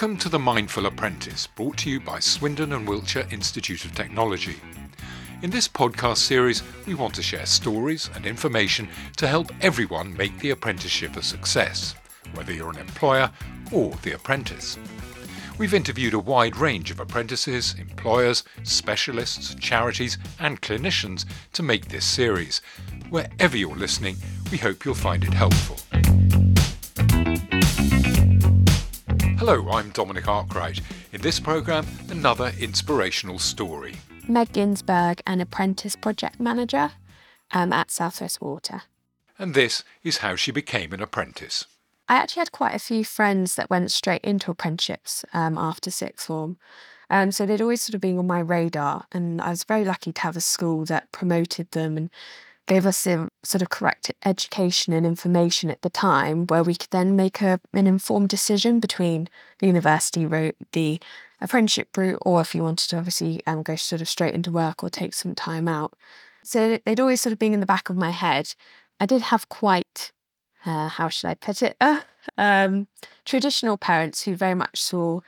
Welcome to The Mindful Apprentice, brought to you by Swindon and Wiltshire Institute of Technology. In this podcast series, we want to share stories and information to help everyone make the apprenticeship a success, whether you're an employer or the apprentice. We've interviewed a wide range of apprentices, employers, specialists, charities, and clinicians to make this series. Wherever you're listening, we hope you'll find it helpful. Hello, I'm Dominic Arkwright. In this programme, another inspirational story. Meg Ginsberg, an apprentice project manager um, at Southwest Water. And this is how she became an apprentice. I actually had quite a few friends that went straight into apprenticeships um, after sixth form. Um, so they'd always sort of been on my radar, and I was very lucky to have a school that promoted them and gave us the sort of correct education and information at the time where we could then make a, an informed decision between the university route, the apprenticeship route, or if you wanted to obviously um, go sort of straight into work or take some time out. So they'd always sort of been in the back of my head. I did have quite, uh, how should I put it, uh, um, traditional parents who very much saw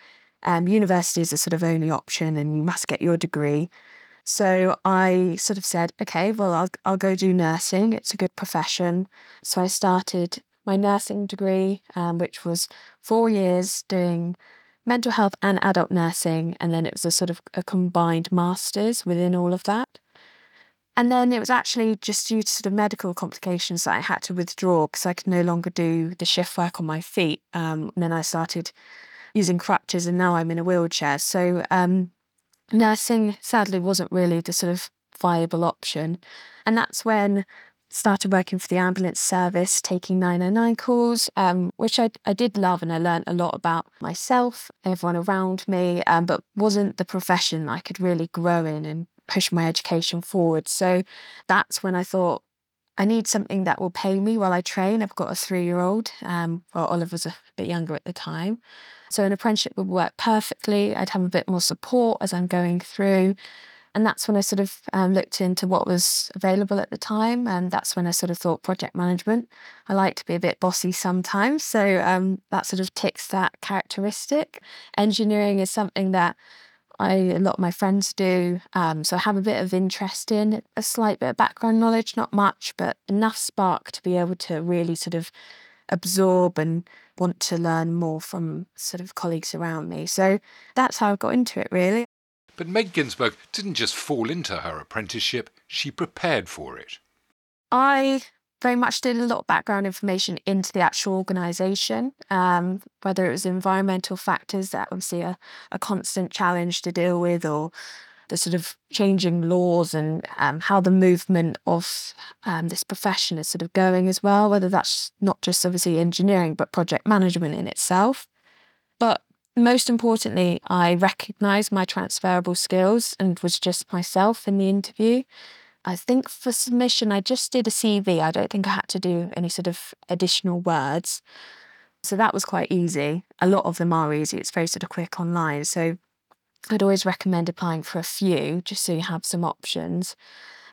um, university as a sort of only option and you must get your degree. So I sort of said, okay, well, I'll, I'll go do nursing. It's a good profession. So I started my nursing degree, um, which was four years doing mental health and adult nursing. And then it was a sort of a combined master's within all of that. And then it was actually just due to sort of medical complications that I had to withdraw because I could no longer do the shift work on my feet. Um, and then I started using crutches and now I'm in a wheelchair. So um, nursing sadly wasn't really the sort of viable option. And that's when I started working for the ambulance service, taking 909 calls, um, which I, I did love and I learned a lot about myself, everyone around me, um, but wasn't the profession I could really grow in and push my education forward. So that's when I thought, I need something that will pay me while I train. I've got a three year old. Um, well, Oliver was a bit younger at the time. So an apprenticeship would work perfectly. I'd have a bit more support as I'm going through. And that's when I sort of um, looked into what was available at the time. And that's when I sort of thought project management. I like to be a bit bossy sometimes. So um, that sort of ticks that characteristic. Engineering is something that I, a lot of my friends do. Um, so I have a bit of interest in a slight bit of background knowledge, not much, but enough spark to be able to really sort of absorb and want to learn more from sort of colleagues around me. So that's how I got into it, really. But Meg Ginsberg didn't just fall into her apprenticeship, she prepared for it. I very much did a lot of background information into the actual organisation, um, whether it was environmental factors that obviously are a constant challenge to deal with, or the sort of changing laws and um, how the movement of um, this profession is sort of going as well, whether that's not just obviously engineering, but project management in itself. But most importantly, I recognised my transferable skills and was just myself in the interview. I think for submission, I just did a CV. I don't think I had to do any sort of additional words. So that was quite easy. A lot of them are easy. It's very sort of quick online. So I'd always recommend applying for a few just so you have some options.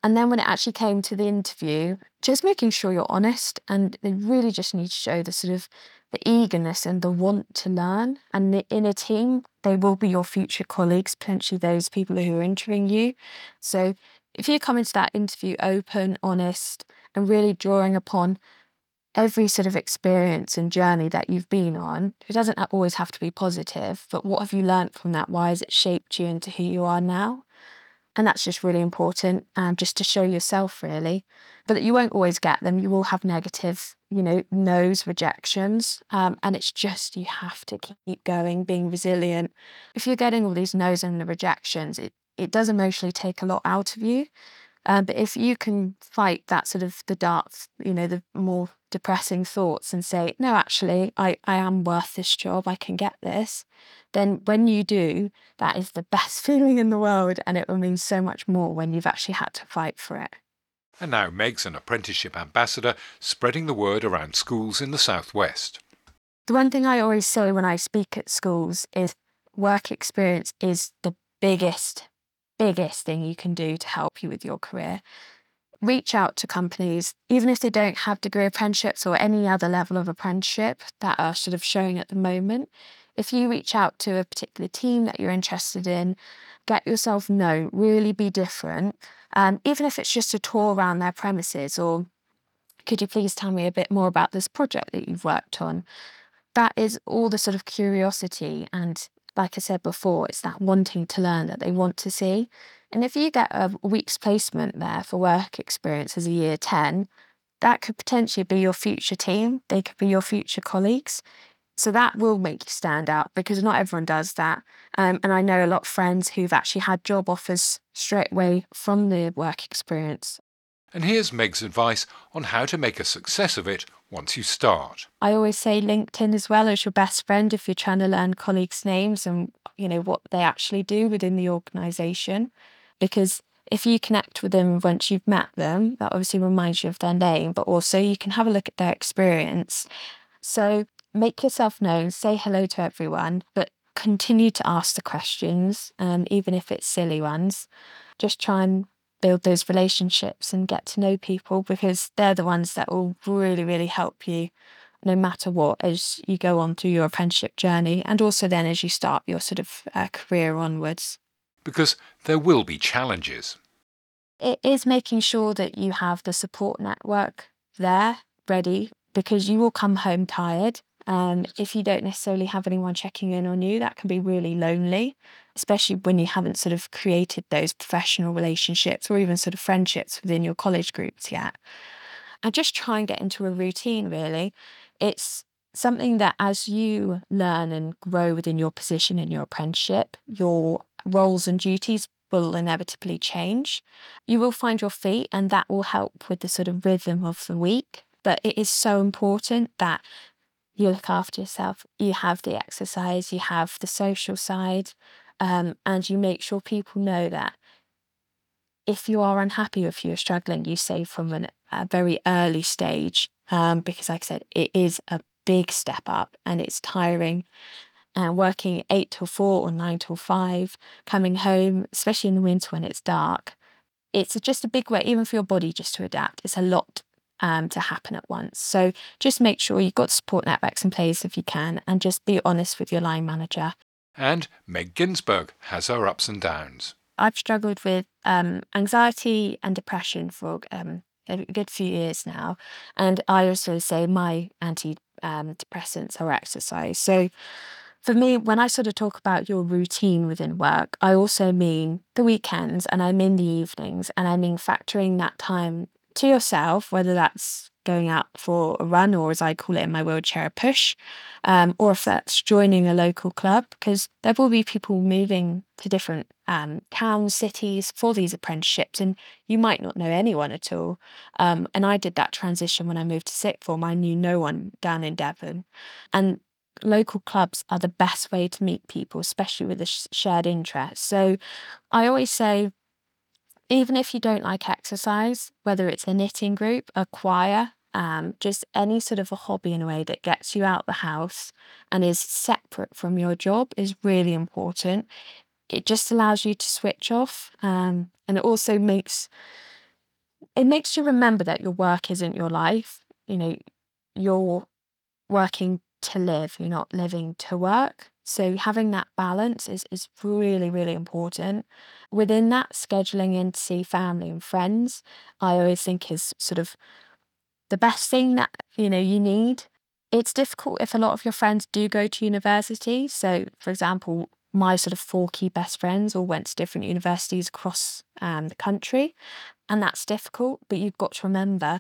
And then when it actually came to the interview, just making sure you're honest and they really just need to show the sort of the eagerness and the want to learn. And in a team, they will be your future colleagues, potentially those people who are interviewing you. So if you come into that interview open, honest, and really drawing upon every sort of experience and journey that you've been on, it doesn't always have to be positive, but what have you learned from that? Why has it shaped you into who you are now? And that's just really important, um, just to show yourself, really. But that you won't always get them. You will have negative, you know, no's, rejections. Um, and it's just, you have to keep going, being resilient. If you're getting all these no's and the rejections, it, it does emotionally take a lot out of you. Um, but if you can fight that sort of the dark, you know, the more depressing thoughts and say, no, actually, I, I am worth this job, I can get this, then when you do, that is the best feeling in the world. And it will mean so much more when you've actually had to fight for it. And now Meg's an apprenticeship ambassador, spreading the word around schools in the southwest. The one thing I always say when I speak at schools is work experience is the biggest, biggest thing you can do to help you with your career reach out to companies, even if they don't have degree apprenticeships or any other level of apprenticeship that are sort of showing at the moment. if you reach out to a particular team that you're interested in, get yourself known, really be different. Um, even if it's just a tour around their premises or could you please tell me a bit more about this project that you've worked on? That is all the sort of curiosity. And like I said before, it's that wanting to learn that they want to see. And if you get a week's placement there for work experience as a year 10, that could potentially be your future team. They could be your future colleagues. So that will make you stand out because not everyone does that. Um, and I know a lot of friends who've actually had job offers straight away from the work experience. And here's Meg's advice on how to make a success of it once you start. I always say LinkedIn as well as your best friend if you're trying to learn colleagues' names and you know what they actually do within the organisation. Because if you connect with them once you've met them, that obviously reminds you of their name, but also you can have a look at their experience. So make yourself known, say hello to everyone, but continue to ask the questions, um, even if it's silly ones. Just try and build those relationships and get to know people because they're the ones that will really, really help you no matter what as you go on through your apprenticeship journey and also then as you start your sort of uh, career onwards. Because there will be challenges. It is making sure that you have the support network there ready because you will come home tired um, if you don't necessarily have anyone checking in on you, that can be really lonely, especially when you haven't sort of created those professional relationships or even sort of friendships within your college groups yet. And just try and get into a routine, really. It's something that as you learn and grow within your position in your apprenticeship, your roles and duties will inevitably change. You will find your feet, and that will help with the sort of rhythm of the week. But it is so important that you look after yourself, you have the exercise, you have the social side, um, and you make sure people know that if you are unhappy, if you're struggling, you say from an, a very early stage, um, because like I said, it is a big step up and it's tiring. And working eight till four or nine till five, coming home, especially in the winter when it's dark, it's just a big way, even for your body, just to adapt. It's a lot um, to happen at once. So just make sure you've got support networks in place if you can, and just be honest with your line manager. And Meg Ginsberg has her ups and downs. I've struggled with um, anxiety and depression for um, a good few years now, and I also say my antidepressants are exercise. So for me, when I sort of talk about your routine within work, I also mean the weekends and I mean the evenings and I mean factoring that time to yourself, whether that's going out for a run or as I call it in my wheelchair, a push, um, or if that's joining a local club, because there will be people moving to different um, towns, cities for these apprenticeships, and you might not know anyone at all. Um, and I did that transition when I moved to sixth form. I knew no one down in Devon. And local clubs are the best way to meet people, especially with a shared interest. So I always say, even if you don't like exercise, whether it's a knitting group, a choir, um, just any sort of a hobby in a way that gets you out the house and is separate from your job is really important. It just allows you to switch off, um, and it also makes it makes you remember that your work isn't your life. You know, you're working to live. You're not living to work. So having that balance is, is really, really important. Within that, scheduling in to see family and friends, I always think is sort of the best thing that, you know, you need. It's difficult if a lot of your friends do go to university. So, for example, my sort of four key best friends all went to different universities across um, the country. And that's difficult, but you've got to remember,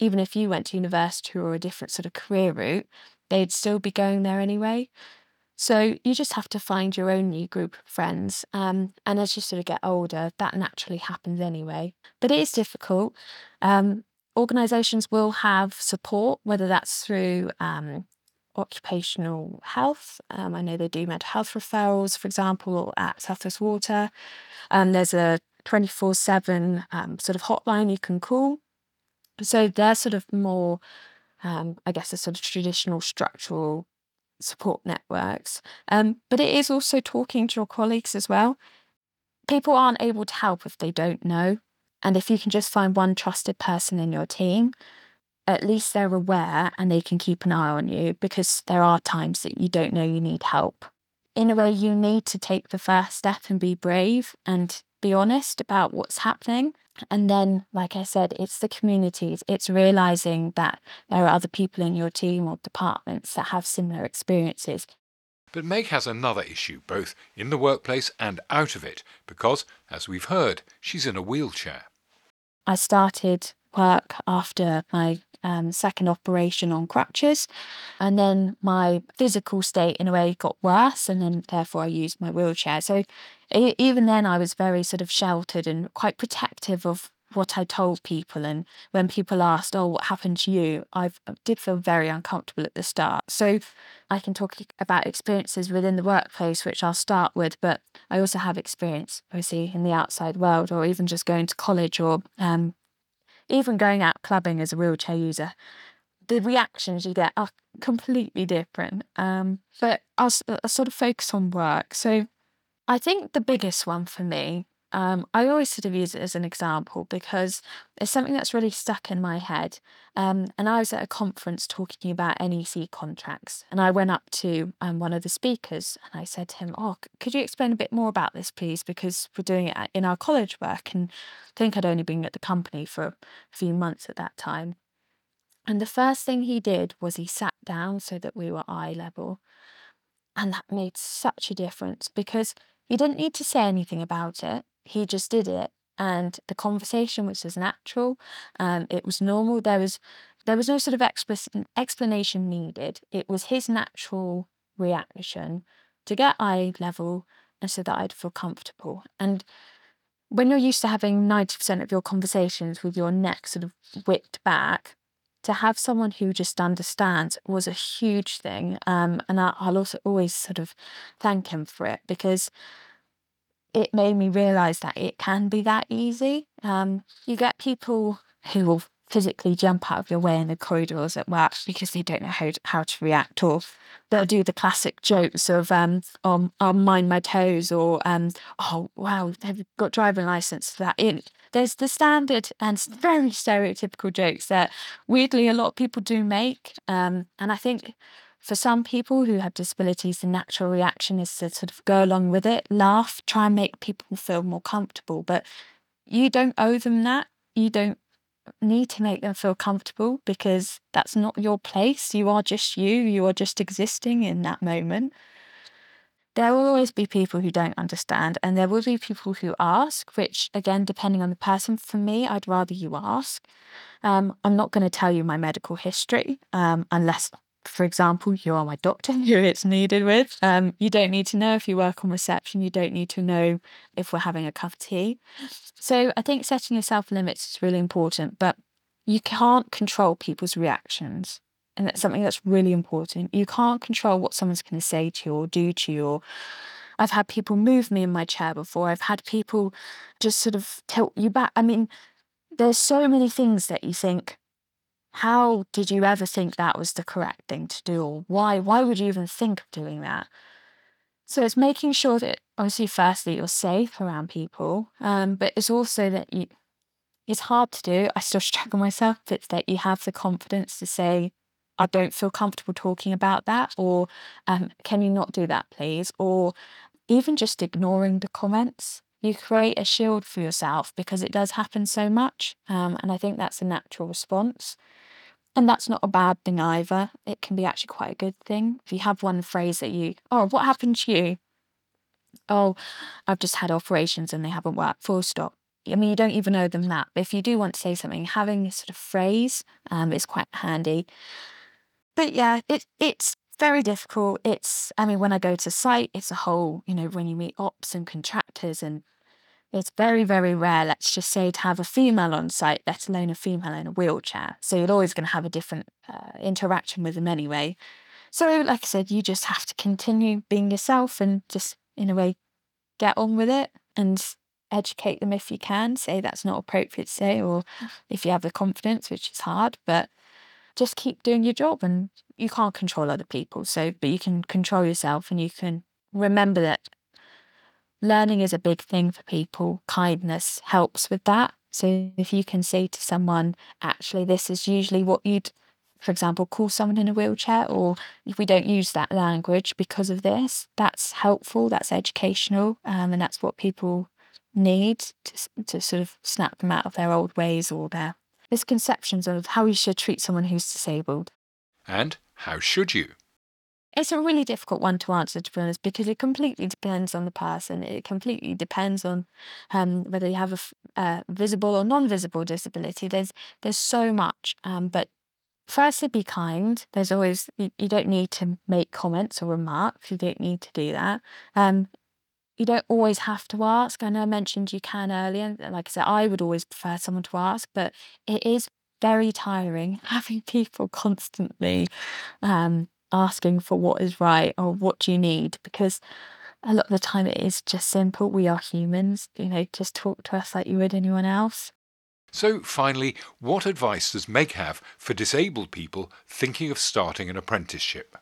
even if you went to university or a different sort of career route, they'd still be going there anyway. So you just have to find your own new group of friends. Um, and as you sort of get older, that naturally happens anyway. But it is difficult. Um, organizations will have support, whether that's through um, occupational health. Um, I know they do mental health referrals, for example, at Southwest Water. Um, there's a 24 7 um, sort of hotline you can call. So they're sort of more, um, I guess, a sort of traditional structural support networks. Um, but it is also talking to your colleagues as well. People aren't able to help if they don't know. And if you can just find one trusted person in your team, at least they're aware and they can keep an eye on you because there are times that you don't know you need help. In a way, you need to take the first step and be brave and be honest about what's happening. And then, like I said, it's the communities, it's realizing that there are other people in your team or departments that have similar experiences. But Meg has another issue, both in the workplace and out of it, because, as we've heard, she's in a wheelchair. I started work after my um, second operation on crutches. And then my physical state, in a way, got worse. And then, therefore, I used my wheelchair. So, even then, I was very sort of sheltered and quite protective of what I told people. And when people asked, Oh, what happened to you? I did feel very uncomfortable at the start. So I can talk about experiences within the workplace, which I'll start with, but I also have experience, obviously, in the outside world or even just going to college or um, even going out clubbing as a wheelchair user, the reactions you get are completely different. Um, but I'll, I'll, sort of focus on work. So I think the biggest one for me, um, I always sort of use it as an example because it's something that's really stuck in my head. Um, and I was at a conference talking about NEC contracts, and I went up to um, one of the speakers and I said to him, "Oh, could you explain a bit more about this, please? Because we're doing it in our college work." And I think I'd only been at the company for a few months at that time. And the first thing he did was he sat down so that we were eye level. And that made such a difference because he didn't need to say anything about it. He just did it and the conversation was as natural. Um, it was normal. There was there was no sort of explicit explanation needed. It was his natural reaction to get eye level and so that I'd feel comfortable. And when you're used to having 90% of your conversations with your neck sort of whipped back, to have someone who just understands was a huge thing. Um, and I'll also always sort of thank him for it because it made me realize that it can be that easy. Um, you get people who will physically jump out of your way in the corridors at work because they don't know how to, how to react, or they'll do the classic jokes of um, um I'll mind my toes, or um, oh wow, they've got driving license for that. It, there's the standard and very stereotypical jokes that weirdly a lot of people do make, um, and I think for some people who have disabilities, the natural reaction is to sort of go along with it, laugh, try and make people feel more comfortable. But you don't owe them that. You don't need to make them feel comfortable because that's not your place. You are just you. You are just existing in that moment. There will always be people who don't understand, and there will be people who ask, which, again, depending on the person, for me, I'd rather you ask. Um, I'm not going to tell you my medical history um, unless for example, you are my doctor who it's needed with. Um, you don't need to know if you work on reception. You don't need to know if we're having a cup of tea. So I think setting yourself limits is really important, but you can't control people's reactions. And that's something that's really important. You can't control what someone's going to say to you or do to you. Or I've had people move me in my chair before. I've had people just sort of tilt you back. I mean, there's so many things that you think, how did you ever think that was the correct thing to do? Or why why would you even think of doing that? So it's making sure that obviously firstly you're safe around people, um, but it's also that you it's hard to do. I still struggle myself, it's that you have the confidence to say, I don't feel comfortable talking about that, or um, can you not do that, please? Or even just ignoring the comments. You create a shield for yourself because it does happen so much. Um, and I think that's a natural response. And that's not a bad thing either. It can be actually quite a good thing. If you have one phrase that you, oh, what happened to you? Oh, I've just had operations and they haven't worked, full stop. I mean, you don't even know them that. But if you do want to say something, having a sort of phrase um, is quite handy. But yeah, it, it's very difficult. It's, I mean, when I go to site, it's a whole, you know, when you meet ops and contractors and it's very, very rare, let's just say, to have a female on site, let alone a female in a wheelchair. So you're always going to have a different uh, interaction with them anyway. So, like I said, you just have to continue being yourself and just, in a way, get on with it and educate them if you can. Say that's not appropriate to say, or if you have the confidence, which is hard, but just keep doing your job and you can't control other people. So, but you can control yourself and you can remember that learning is a big thing for people. Kindness helps with that. So if you can say to someone, actually, this is usually what you'd, for example, call someone in a wheelchair, or if we don't use that language because of this, that's helpful, that's educational, um, and that's what people need to, to sort of snap them out of their old ways or their misconceptions of how you should treat someone who's disabled. And how should you? It's a really difficult one to answer, to be honest, because it completely depends on the person. It completely depends on um, whether you have a uh, visible or non-visible disability. There's there's so much, um, but firstly, be kind. There's always you, you, don't need to make comments or remarks. You don't need to do that. Um, you don't always have to ask. I know I mentioned you can earlier. Like I said, I would always prefer someone to ask, but it is very tiring having people constantly um, asking for what is right or what do you need because a lot of the time it is just simple. We are humans, you know, just talk to us like you would anyone else. So, finally, what advice does Meg have for disabled people thinking of starting an apprenticeship?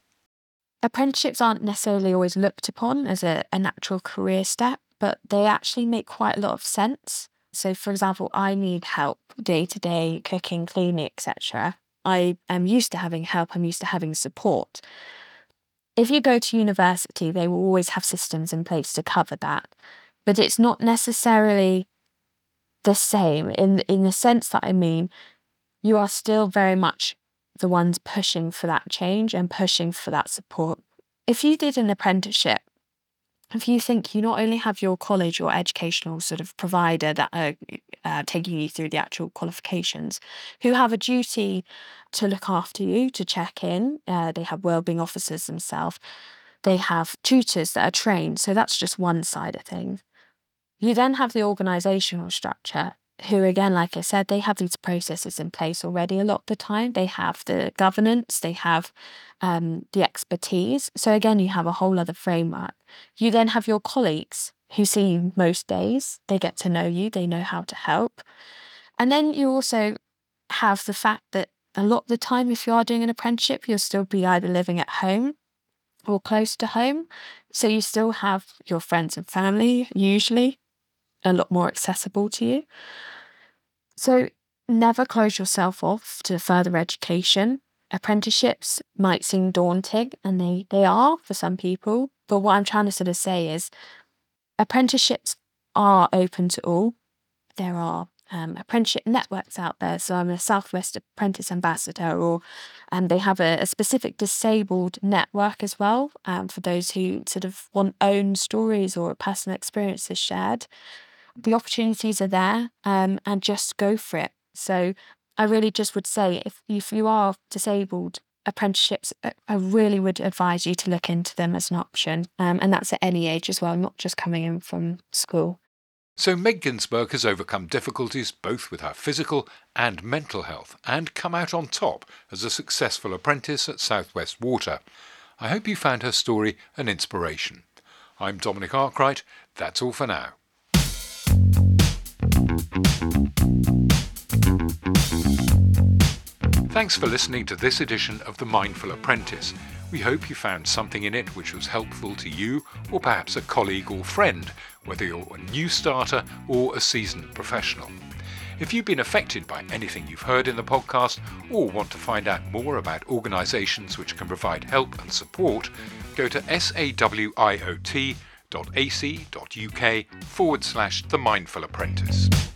Apprenticeships aren't necessarily always looked upon as a, a natural career step, but they actually make quite a lot of sense. So, for example, I need help day to day, cooking, cleaning, etc. I am used to having help, I'm used to having support. If you go to university, they will always have systems in place to cover that. But it's not necessarily the same in in the sense that I mean, you are still very much the ones pushing for that change and pushing for that support. If you did an apprenticeship if you think you not only have your college or educational sort of provider that are uh, taking you through the actual qualifications, who have a duty to look after you, to check in, uh, they have wellbeing officers themselves, they have tutors that are trained. So that's just one side of things. You then have the organisational structure who again like i said they have these processes in place already a lot of the time. They have the governance they have um, the expertise. So again you have a whole other framework. You then have your colleagues who see you most days. They get to know you. They know how to help. And then you also have the fact that a lot of the time if you are doing an apprenticeship you'll still be either living at home or close to home. So you still have your friends and family usually a lot more accessible to you so never close yourself off to further education. Apprenticeships might seem daunting, and they, they are for some people. But what I'm trying to sort of say is apprenticeships are open to all. There are um, apprenticeship networks out there. So I'm a Southwest Apprentice Ambassador, or um, they have a, a, specific disabled network as well um, for those who sort of want own stories or personal experiences shared the opportunities are there um, and just go for it. So I really just would say if, if you are disabled, apprenticeships, uh, I really would advise you to look into them as an option. Um, and that's at any age as well, not just coming in from school. So Meg Ginsberg has overcome difficulties both with her physical and mental health and come out on top as a successful apprentice at Southwest Water. I hope you found her story an inspiration. I'm Dominic Arkwright. That's all for now. Thanks for listening to this edition of The Mindful Apprentice. We hope you found something in it which was helpful to you or perhaps a colleague or friend, whether you're a new starter or a seasoned professional. If you've been affected by anything you've heard in the podcast or want to find out more about organisations which can provide help and support, go to sawiot.ac.uk forward slash The Mindful Apprentice.